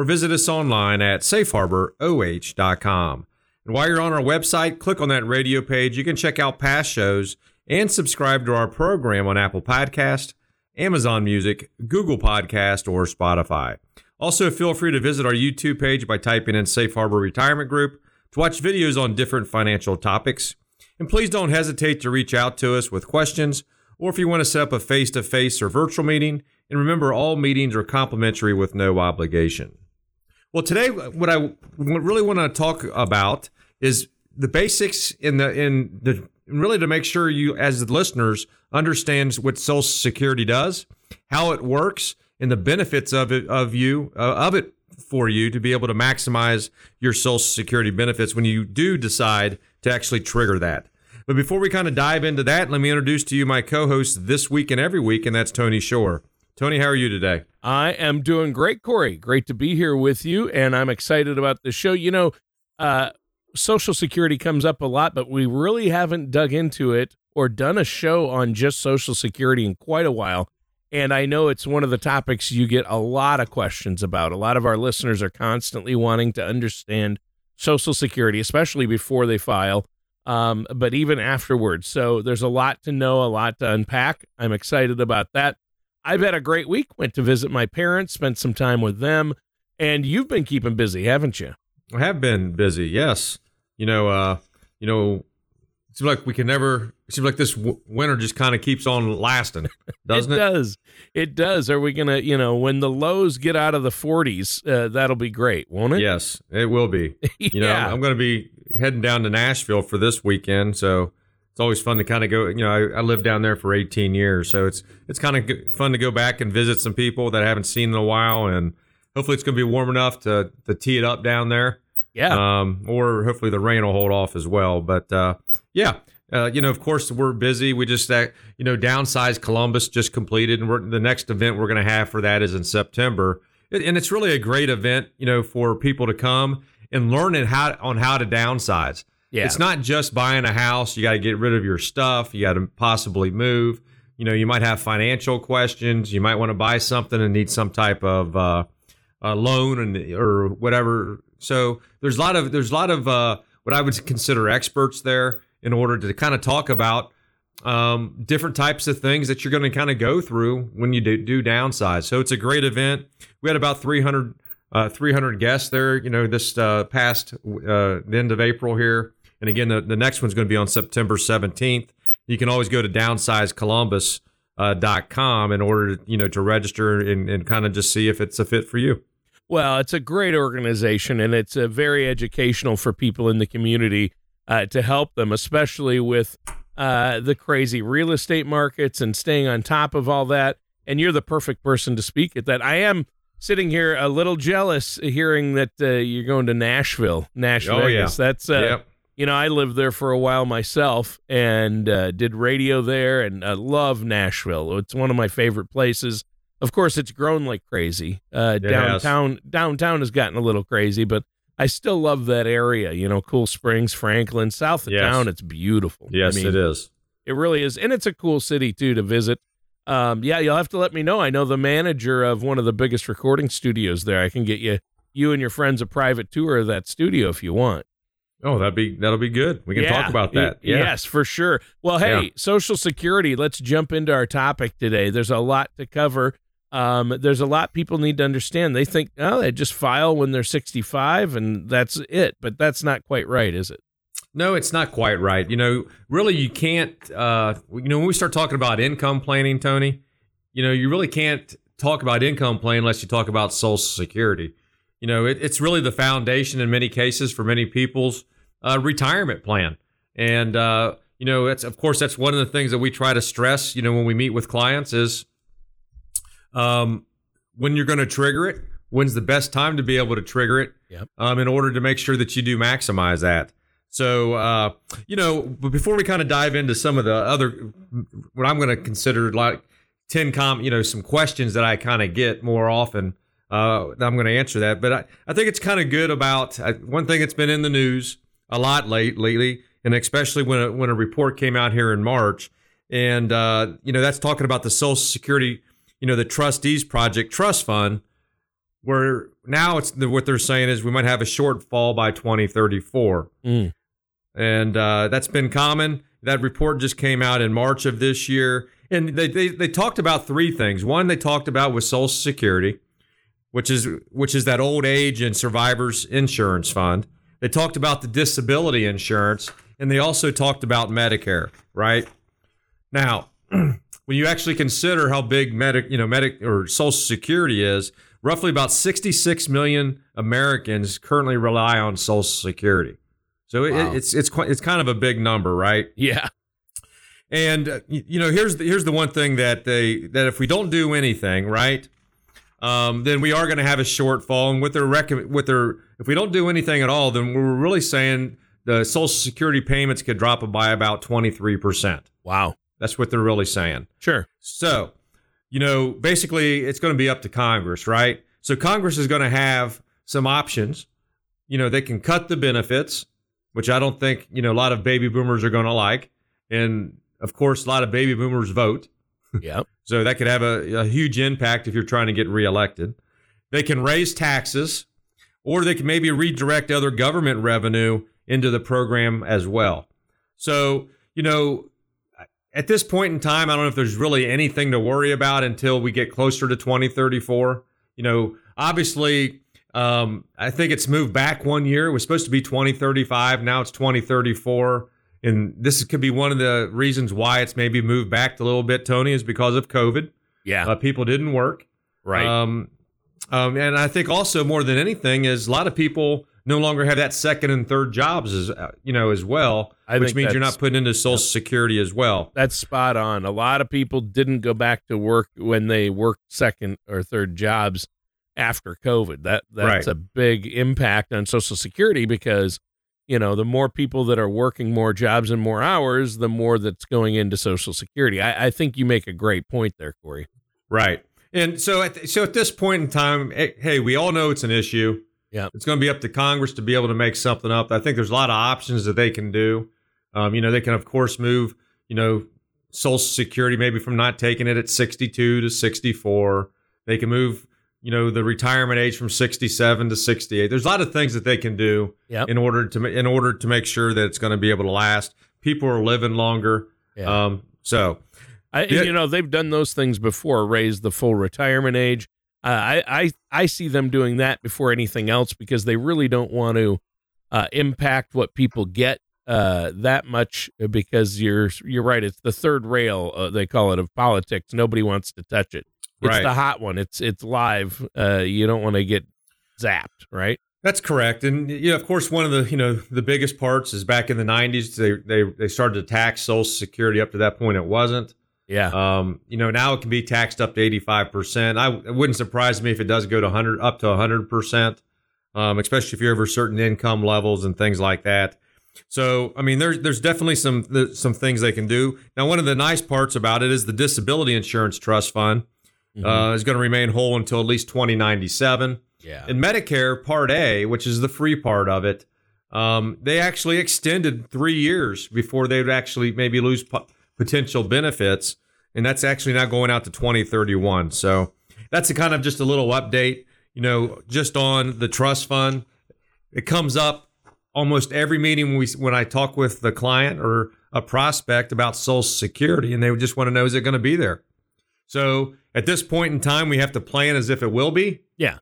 or visit us online at safeharboroh.com. And while you're on our website, click on that radio page. You can check out past shows and subscribe to our program on Apple Podcast, Amazon Music, Google Podcast, or Spotify. Also, feel free to visit our YouTube page by typing in Safe Harbor Retirement Group to watch videos on different financial topics. And please don't hesitate to reach out to us with questions or if you want to set up a face to face or virtual meeting. And remember, all meetings are complimentary with no obligation. Well, today, what I really want to talk about is the basics in the in the really to make sure you, as the listeners, understands what Social Security does, how it works, and the benefits of it of you uh, of it for you to be able to maximize your Social Security benefits when you do decide to actually trigger that. But before we kind of dive into that, let me introduce to you my co-host this week and every week, and that's Tony Shore. Tony, how are you today? I am doing great, Corey. Great to be here with you, and I'm excited about the show. You know, uh, Social Security comes up a lot, but we really haven't dug into it or done a show on just Social Security in quite a while. And I know it's one of the topics you get a lot of questions about. A lot of our listeners are constantly wanting to understand Social Security, especially before they file, um, but even afterwards. So there's a lot to know, a lot to unpack. I'm excited about that. I've had a great week. Went to visit my parents, spent some time with them, and you've been keeping busy, haven't you? I have been busy. Yes. You know, uh, you know, it seems like we can never. It seems like this w- winter just kind of keeps on lasting, doesn't it? It does. It does. Are we gonna, you know, when the lows get out of the 40s, uh, that'll be great, won't it? Yes, it will be. You yeah. know, I'm, I'm going to be heading down to Nashville for this weekend, so it's always fun to kind of go. You know, I, I, lived down there for 18 years, so it's it's kind of fun to go back and visit some people that I haven't seen in a while, and hopefully it's going to be warm enough to to tee it up down there. Yeah. Um, or hopefully the rain will hold off as well. But uh, yeah, uh, you know, of course we're busy. We just uh, you know downsized Columbus just completed, and the next event we're going to have for that is in September, and it's really a great event, you know, for people to come and learn how on how to downsize. Yeah. It's not just buying a house. You got to get rid of your stuff. You got to possibly move. You know, you might have financial questions. You might want to buy something and need some type of uh, loan and or whatever. So there's a lot of there's a lot of uh, what I would consider experts there in order to kind of talk about um, different types of things that you're going to kind of go through when you do, do downsize. So it's a great event. We had about 300 uh, 300 guests there. You know, this uh, past uh, the end of April here. And again, the, the next one's going to be on September 17th. You can always go to downsizecolumbus.com in order to, you know, to register and, and kind of just see if it's a fit for you. Well, it's a great organization and it's a very educational for people in the community uh, to help them, especially with uh, the crazy real estate markets and staying on top of all that. And you're the perfect person to speak at that. I am sitting here a little jealous hearing that uh, you're going to Nashville, Nashville. Oh, yeah. That's uh, yep you know, I lived there for a while myself and uh, did radio there, and I love Nashville. It's one of my favorite places. Of course, it's grown like crazy. Uh, downtown, has. downtown has gotten a little crazy, but I still love that area. You know, Cool Springs, Franklin, south of yes. town. It's beautiful. Yes, I mean, it is. It really is, and it's a cool city too to visit. Um, yeah, you'll have to let me know. I know the manager of one of the biggest recording studios there. I can get you, you and your friends, a private tour of that studio if you want. Oh, that'd be that'll be good. We can yeah. talk about that. Yeah. Yes, for sure. Well, hey, Yeah. Social Security. Let's jump into our topic today. There's a lot to cover. Um, there's a lot people need to understand. They think, oh, they just file when they're 65 and that's it. But that's not quite right, is it? No, it's not quite right. You know, really, you can't. Uh, you know, when we start talking about income planning, Tony, you know, you really can't talk about income planning unless you talk about Social Security. You know, it, it's really the foundation in many cases for many people's uh, retirement plan. And uh, you know, it's of course that's one of the things that we try to stress. You know, when we meet with clients is um, when you're going to trigger it. When's the best time to be able to trigger it? Yep. Um, in order to make sure that you do maximize that. So, uh, you know, but before we kind of dive into some of the other, what I'm going to consider like 10 com, you know, some questions that I kind of get more often, uh, I'm going to answer that. But I, I think it's kind of good about uh, one thing that's been in the news a lot late lately, and especially when a, when a report came out here in March, and uh, you know that's talking about the Social Security, you know, the Trustees Project Trust Fund, where now it's what they're saying is we might have a shortfall by 2034, Mm. and uh, that's been common. That report just came out in March of this year, and they, they they talked about three things. One, they talked about with Social Security, which is which is that old age and survivors insurance fund. They talked about the disability insurance, and they also talked about Medicare. Right now, when you actually consider how big medic, you know, medic or Social Security is, roughly about 66 million Americans currently rely on Social Security. So it, Wow. it's it's quite, it's kind of a big number, right? Yeah. And uh, you know, here's the, here's the one thing that they that if we don't do anything, right, um, then we are going to have a shortfall. And with their rec- with their if we don't do anything at all, then we're really saying the Social Security payments could drop by about 23 percent. Wow. That's what they're really saying. Sure. So, you know, basically, it's going to be up to Congress, right? So Congress is going to have some options. You know, they can cut the benefits, which I don't think you know a lot of baby boomers are going to like, and of course, a lot of baby boomers vote. Yep. So that could have a, a huge impact if you're trying to get reelected. They can raise taxes, or they can maybe redirect other government revenue into the program as well. So, you know, at this point in time, I don't know if there's really anything to worry about until we get closer to 2034. You know, obviously, um, I think it's moved back one year. It was supposed to be 2035. Now it's 2034. And this could be one of the reasons why it's maybe moved back a little bit, Tony, is because of COVID. Yeah. Uh, people didn't work. right. Um, um, and I think also more than anything is a lot of people no longer have that second and third jobs as uh, you know as well, I which means you're not putting into Social Security as well. That's spot on. A lot of people didn't go back to work when they worked second or third jobs after COVID. That that's Right. a big impact on Social Security because you know the more people that are working more jobs and more hours, the more that's going into Social Security. I, I think you make a great point there, Corey. Right. And so at so at this point in time, eh, hey, we all know it's an issue. Yeah. It's going to be up to Congress to be able to make something up. I think there's a lot of options that they can do. Um, you know, they can of course move, you know, Social Security maybe from not taking it at 62 to 64. They can move, you know, the retirement age from 67 to 68. There's a lot of things that they can do Yep. in order to in order to make sure that it's going to be able to last. People are living longer. Yeah. Um, so I, Yeah. You know, they've done those things before, raise the full retirement age. Uh, I, I I see them doing that before anything else because they really don't want to uh, impact what people get uh, that much because you're you're right. It's the third rail uh, they call it of politics. Nobody wants to touch it. It's Right. the hot one. It's it's live. Uh, you don't want to get zapped, right? That's correct, and you know, of course, one of the you know the biggest parts is back in the '90s. They they they started to tax Social Security. Up to that point, it wasn't. Yeah. Um, you know, now it can be taxed up to 85 percent. I it wouldn't surprise me if it does go to 100 up to 100 percent, um, especially if you're over certain income levels and things like that. So, I mean, there's there's definitely some some things they can do. Now, one of the nice parts about it is the disability insurance trust fund Mhm. uh, is going to remain whole until at least 2097. yeah. In Medicare Part A, which is the free part of it, um, they actually extended three years before they would actually maybe lose po- potential benefits, and that's actually now going out to 2031. So that's a kind of just a little update, you know, just on the trust fund. It comes up almost every meeting when we when I talk with the client or a prospect about Social Security, and they just want to know is it going to be there. So at this point in time, we have to plan as if it will be Yeah.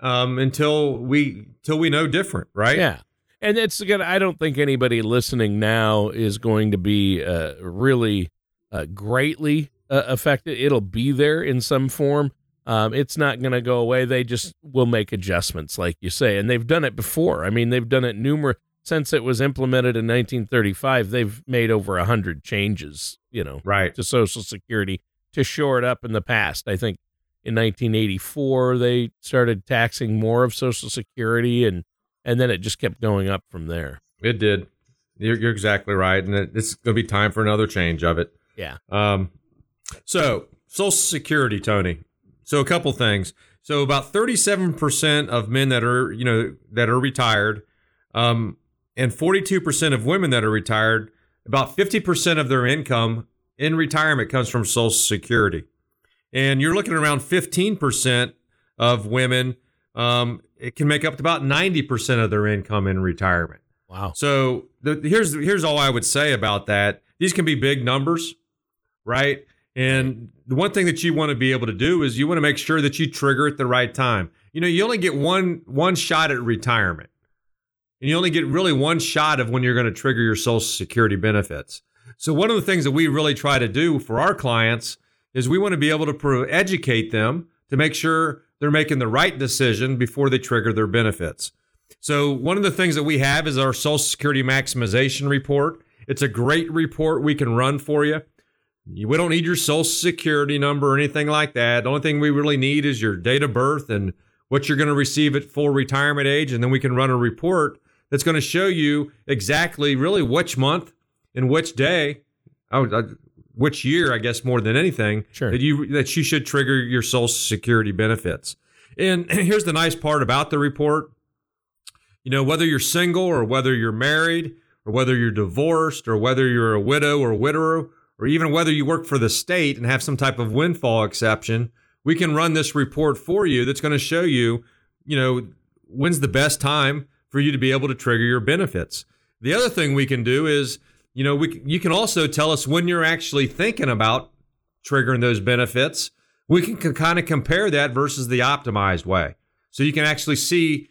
um, until we until we know different, right? Yeah. and it's gonna. I don't think anybody listening now is going to be uh, really uh, greatly uh, affected. It'll be there in some form. Um, it's not going to go away. They just will make adjustments, like you say, and they've done it before. I mean, they've done it numerous since it was implemented in 1935. They've made over a hundred changes, you know, right to Social Security to shore it up in the past. I think in 1984 they started taxing more of Social Security, and and then it just kept going up from there. It did. You're, you're exactly right, and it's going to be time for another change of it. Yeah. Um. So Social Security, Tony. So a couple things. So about 37% of men that are, you know, that are retired, um, and 42% of women that are retired, about 50% of their income in retirement comes from Social Security. And you're looking around 15% of women, um, it can make up to about 90% of their income in retirement. Wow. So the, here's here's all I would say about that. These can be big numbers, right? And the one thing that you want to be able to do is you want to make sure that you trigger at the right time. You know, you only get one one shot at retirement. And you only get really one shot of when you're going to trigger your social security benefits. So one of the things that we really try to do for our clients is we want to be able to educate them to make sure they're making the right decision before they trigger their benefits. So one of the things that we have is our social security maximization report. It's a great report we can run for you. We don't need your social security number or anything like that. The only thing we really need is your date of birth and what you're going to receive at full retirement age. And then we can run a report that's going to show you exactly really which month and which day, oh, which year, I guess, more than anything, sure. that you that you should trigger your social security benefits. And here's the nice part about the report. You know, whether you're single or whether you're married or whether you're divorced or whether you're a widow or widower or even whether you work for the state and have some type of windfall exception, we can run this report for you that's going to show you, you know, when's the best time for you to be able to trigger your benefits. The other thing we can do is, you know, we you can also tell us when you're actually thinking about triggering those benefits. We can kind of compare that versus the optimized way. So you can actually see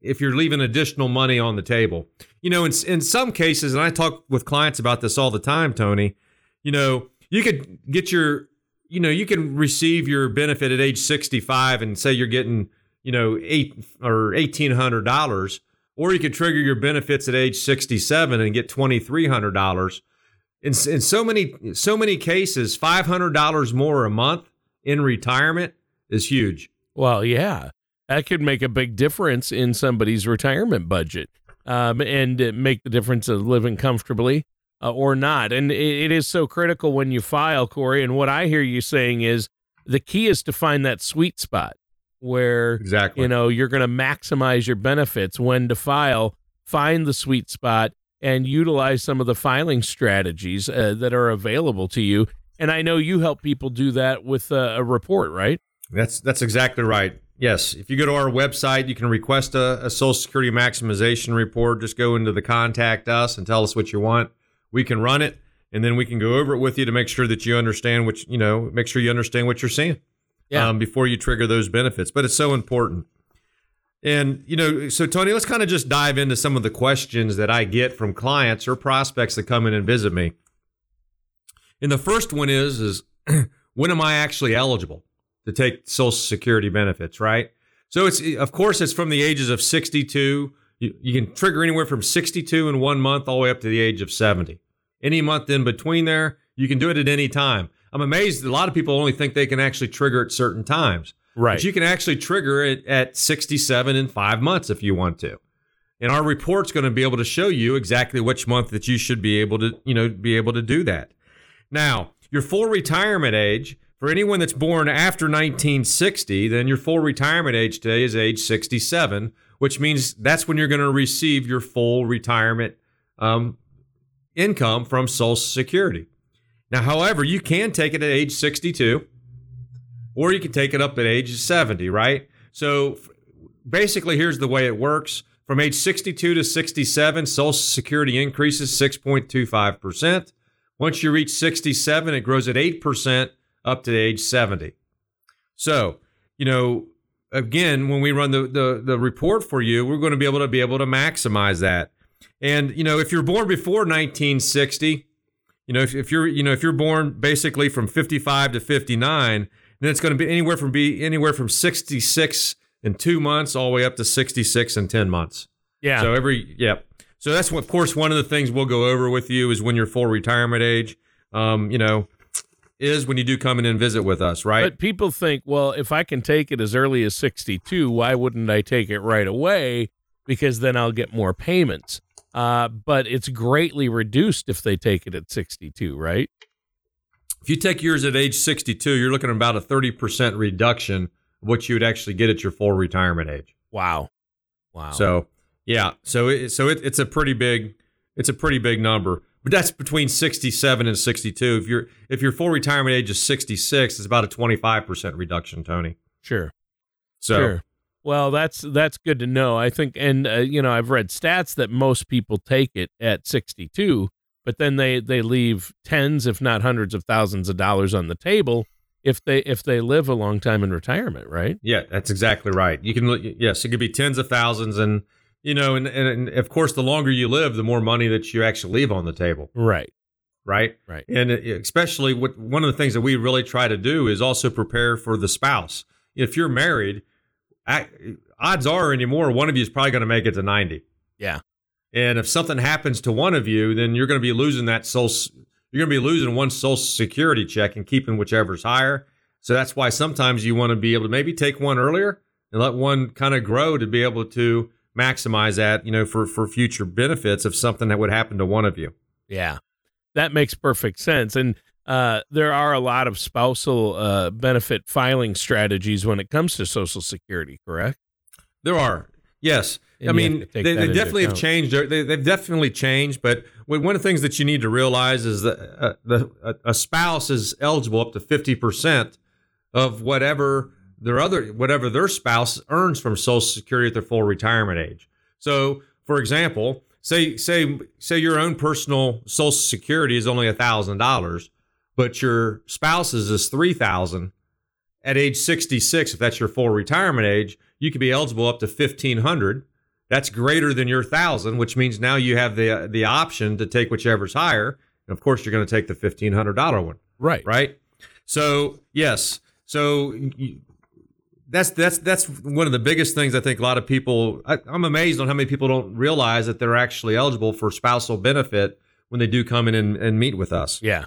if you're leaving additional money on the table. You know, in, in some cases, and I talk with clients about this all the time, Tony, you know, you could get your, you know, you can receive your benefit at age 65 and say you're getting, you know, eight or $1,800, or you could trigger your benefits at age 67 and get $2,300. In, in so many, so many cases, $500 more a month in retirement is huge. Well, yeah, that could make a big difference in somebody's retirement budget um, and make the difference of living comfortably uh, or not. And it, it is so critical when you file, Corey. And what I hear you saying is the key is to find that sweet spot where exactly you know you're going to maximize your benefits when to file. Find the sweet spot and utilize some of the filing strategies uh, that are available to you. And I know you help people do that with a, a report, right? That's that's exactly right. Yes, if you go to our website, you can request a, a Social Security maximization report. Just go into the contact us and tell us what you want we can run it and then we can go over it with you to make sure that you understand what you know make sure you understand what you're seeing yeah. um, before you trigger those benefits but it's so important and you know so tony let's kind of just dive into some of the questions that i get from clients or prospects that come in and visit me and the first one is is when am i actually eligible to take social security benefits right so it's of course it's from the ages of 62 you, you can trigger anywhere from 62 in one month all the way up to the age of 70. Any month in between there, you can do it at any time. I'm amazed a lot of people only think they can actually trigger at certain times. Right. But you can actually trigger it at 67 in five months if you want to. And our report's going to be able to show you exactly which month that you should be able to, you know, be able to do that. Now, your full retirement age for anyone that's born after 1960, then your full retirement age today is age 67, which means that's when you're going to receive your full retirement um, income from Social Security. Now, however, you can take it at age 62, or you can take it up at age 70, right? So basically, here's the way it works. From age 62 to 67, Social Security increases 6.25%. Once you reach 67, it grows at 8% up to age 70. So, you know, again, when we run the, the the report for you, we're going to be able to be able to maximize that. And you know, if you're born before 1960, you know, if, if you're you know if you're born basically from 55 to 59, then it's going to be anywhere from be anywhere from 66 in two months all the way up to 66 in 10 months. Yeah. So every yeah. So that's what, of course, one of the things we'll go over with you is when you're full retirement age. Um, you know, is when you do come in and visit with us, right? But people think, well, if I can take it as early as 62, why wouldn't I take it right away? Because then I'll get more payments. Uh, but it's greatly reduced if they take it at 62, right? If you take yours at age 62, you're looking at about a 30% reduction of what you would actually get at your full retirement age. Wow. Wow. So, yeah. So, it, so it, it's a pretty big, it's a pretty big number. But that's between 67 and 62. If your if your full retirement age is 66, it's about a 25% reduction, Tony. Sure. So Sure. Well, that's that's good to know. I think, and uh, you know, I've read stats that most people take it at 62, but then they they leave tens, if not hundreds of thousands of dollars on the table if they if they live a long time in retirement, right? Yeah, that's exactly right. You can look yes, it could be tens of thousands and you know, and, and, and of course the longer you live, the more money that you actually leave on the table. Right. Right. Right. And especially what one of the things that we really try to do is also prepare for the spouse. If you're married, odds are anymore one of you is probably going to make it to 90. Yeah. And if something happens to one of you, then you're going to be losing that social you're going to be losing one social security check and keeping whichever's higher. So that's why sometimes you want to be able to maybe take one earlier and let one kind of grow to be able to maximize that, you know, for for future benefits of something that would happen to one of you. Yeah. That makes perfect sense. And uh, there are a lot of spousal uh, benefit filing strategies when it comes to Social Security, correct? There are, yes. And I mean, have they, they definitely have changed. They, they've definitely changed. But one of the things that you need to realize is that uh, the, a, a spouse is eligible up to fifty percent of whatever their other whatever their spouse earns from Social Security at their full retirement age. So, for example, say say say your own personal Social Security is only thousand dollars, but your spouse's is three thousand. At age sixty six, if that's your full retirement age, you could be eligible up to fifteen hundred. That's greater than your thousand, which means now you have the the option to take whichever's higher. And of course, you're going to take the fifteen hundred dollar one Right. right? So yes, so you, that's that's that's one of the biggest things I think a lot of people. I, I'm amazed on how many people don't realize that they're actually eligible for spousal benefit when they do come in and, and meet with us. Yeah.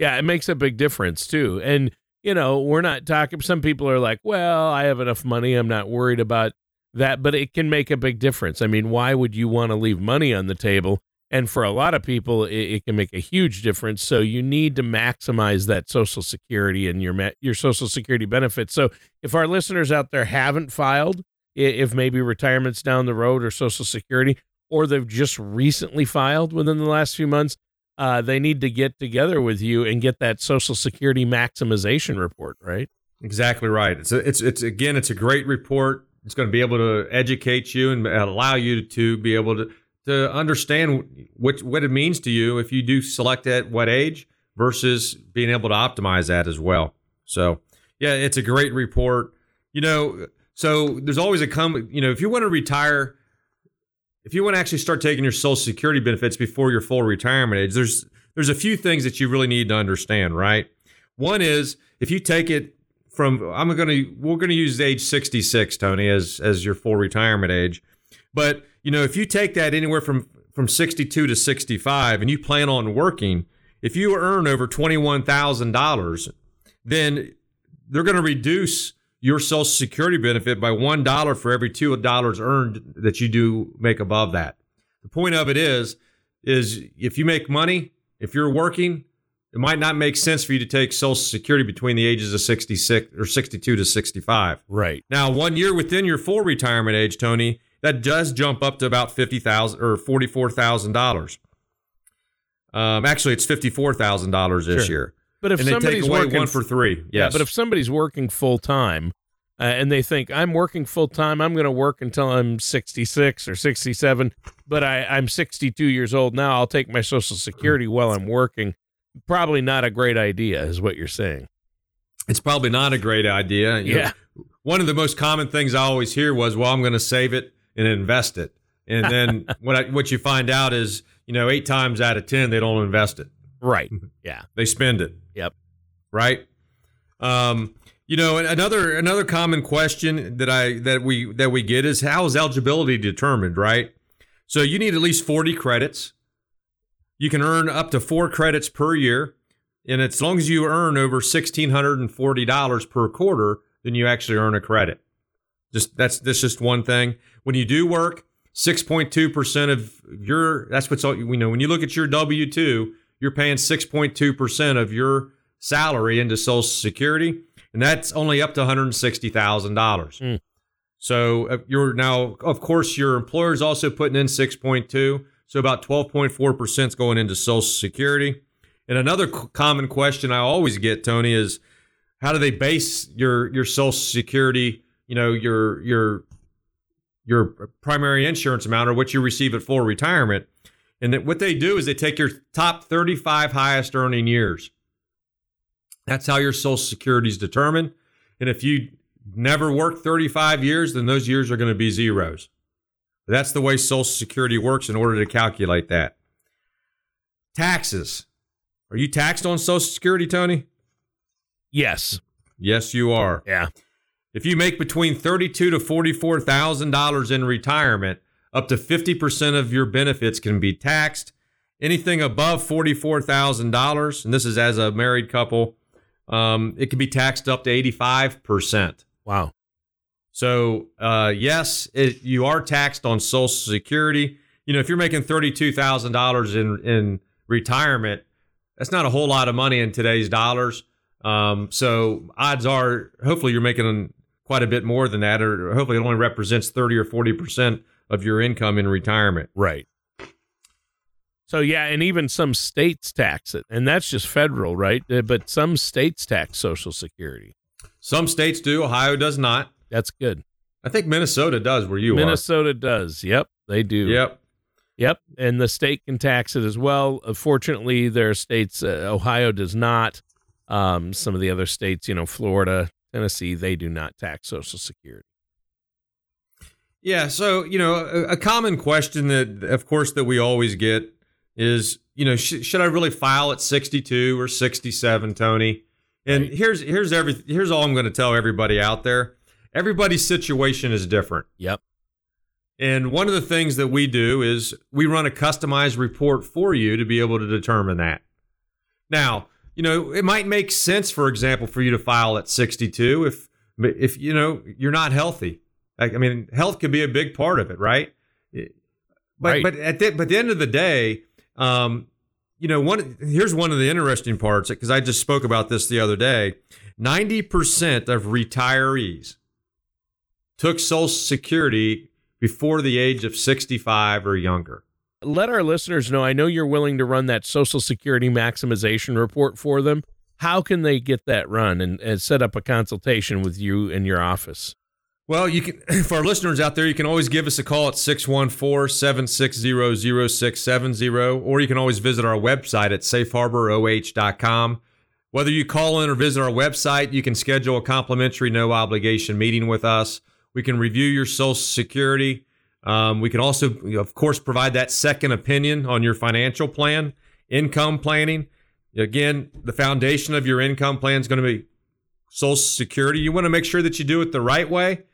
Yeah, it makes a big difference too. And you know, we're not talking some people are like, "Well, I have enough money, I'm not worried about that," but it can make a big difference. I mean, why would you want to leave money on the table? And for a lot of people, it, it can make a huge difference. So you need to maximize that Social Security and your your Social Security benefits. So if our listeners out there haven't filed, if maybe retirement's down the road or Social Security, or they've just recently filed within the last few months, uh, they need to get together with you and get that Social Security maximization report, right? Exactly right. It's a, it's it's again, it's a great report. It's going to be able to educate you and allow you to be able to to understand what what it means to you if you do select at what age versus being able to optimize that as well. So, yeah, it's a great report. You know, so there's always a come. You know, if you want to retire, if you want to actually start taking your Social Security benefits before your full retirement age, there's there's a few things that you really need to understand. Right. One is if you take it from I'm going to we're going to use age 66, Tony, as as your full retirement age. But you know, if you take that anywhere from from 62 to 65 and you plan on working, if you earn over $21,000, then they're going to reduce your social security benefit by $1 for every $2 earned that you do make above that. The point of it is is if you make money, if you're working, it might not make sense for you to take social security between the ages of 66 or 62 to 65. Right. Now, one year within your full retirement age, Tony, that does jump up to about fifty thousand or forty four thousand dollars. Um, actually, it's fifty four thousand dollars this Sure. year, But if and somebody's working one for three. Yes, Yeah, but if somebody's working full time uh, and they think I'm working full time, I'm going to work until I'm 66 or 67, but I, I'm 62 years old now. I'll take my Social Security while I'm working. Probably not a great idea, is what you're saying. it's probably not a great idea. You yeah. Know, one of the most common things I always hear was, "Well, I'm going to save it and invest it," and then what I, what you find out is, you know, eight times out of ten they don't invest it. Right. Yeah. they spend it. Yep. Right. Um, you know, another another common question that I that we that we get is how is eligibility determined, right? So you need at least 40 credits. You can earn up to 4 credits per year, and as long as you earn over $1640 per quarter, then you actually earn a credit. Just that's that's just one thing. When you do work, 6.2% of your that's what's all you know, when you look at your W2, you're paying 6.2% of your salary into Social Security and that's only up to $160,000. Mm. So uh, you're now, of course, your employer is also putting in 6.2, so about 12.4% is going into Social Security. And another c- common question I always get, Tony, is how do they base your your Social Security, you know, your your your primary insurance amount or what you receive at full retirement? And that what they do is they take your top 35 highest earning years that's how your Social Security is determined. And if you never work 35 years, then those years are going to be zeros. That's the way Social Security works in order to calculate that. Taxes. Are you taxed on Social Security, Tony? Yes. Yes, you are. Yeah. If you make between thirty-two to forty-four thousand dollars in retirement, up to fifty percent of your benefits can be taxed. Anything above forty-four thousand dollars, and this is as a married couple, um, it can be taxed up to 85%. Wow. So, uh, yes, it, you are taxed on Social Security. You know, if you're making $32,000 in, in retirement, that's not a whole lot of money in today's dollars. Um, so, odds are, hopefully, you're making quite a bit more than that, or hopefully, it only represents 30 or 40% of your income in retirement. Right. So yeah, and even some states tax it, and that's just federal, right? Uh, but some states tax Social Security. Some states do. Ohio does not. That's good. I think Minnesota does. Where you are. Minnesota are. does. Yep, they do. Yep. Yep, and the state can tax it as well. Uh, fortunately, there are states. Uh, Ohio does not. Um, some of the other states, you know, Florida, Tennessee, they do not tax Social Security. Yeah, so you know, a, a common question that, of course, that we always get is you know sh- should I really file at 62 or 67, Tony? And right. here's here's every here's all I'm going to tell everybody out there. Everybody's situation is different. Yep. And one of the things that we do is we run a customized report for you to be able to determine that. Now, you know, it might make sense, for example, for you to file at 62 if if you know you're not healthy. Like, I mean, health could be a big part of it, right? But right. but at the, but the end of the day, um, you know, one here's one of the interesting parts because I just spoke about this the other day. Ninety percent of retirees took Social Security before the age of 65 or younger. Let our listeners know. I know you're willing to run that Social Security maximization report for them. How can they get that run and, and set up a consultation with you in your office? Well, you can for our listeners out there, you can always give us a call at 614-760-0670 or you can always visit our website at safeharboroh.com. Whether you call in or visit our website, you can schedule a complimentary no obligation meeting with us. We can review your social security. Um, we can also, of course, provide that second opinion on your financial plan, income planning. Again, the foundation of your income plan is going to be Social Security. You want to make sure that you do it the right way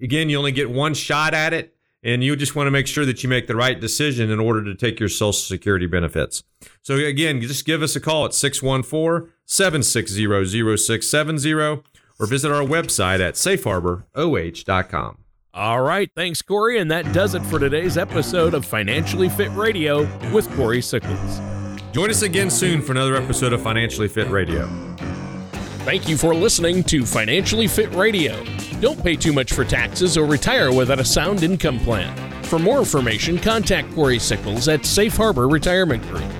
again, you only get one shot at it, and you just want to make sure that you make the right decision in order to take your Social Security benefits. So, again, just give us a call at 614 760 0670 or visit our website at safeharboroh.com. All right, thanks, Corey. And that does it for today's episode of Financially Fit Radio with Corey Sickles. Join us again soon for another episode of Financially Fit Radio. Thank you for listening to Financially Fit Radio. Don't pay too much for taxes or retire without a sound income plan. For more information, contact Corey Sickles at Safe Harbor Retirement Group.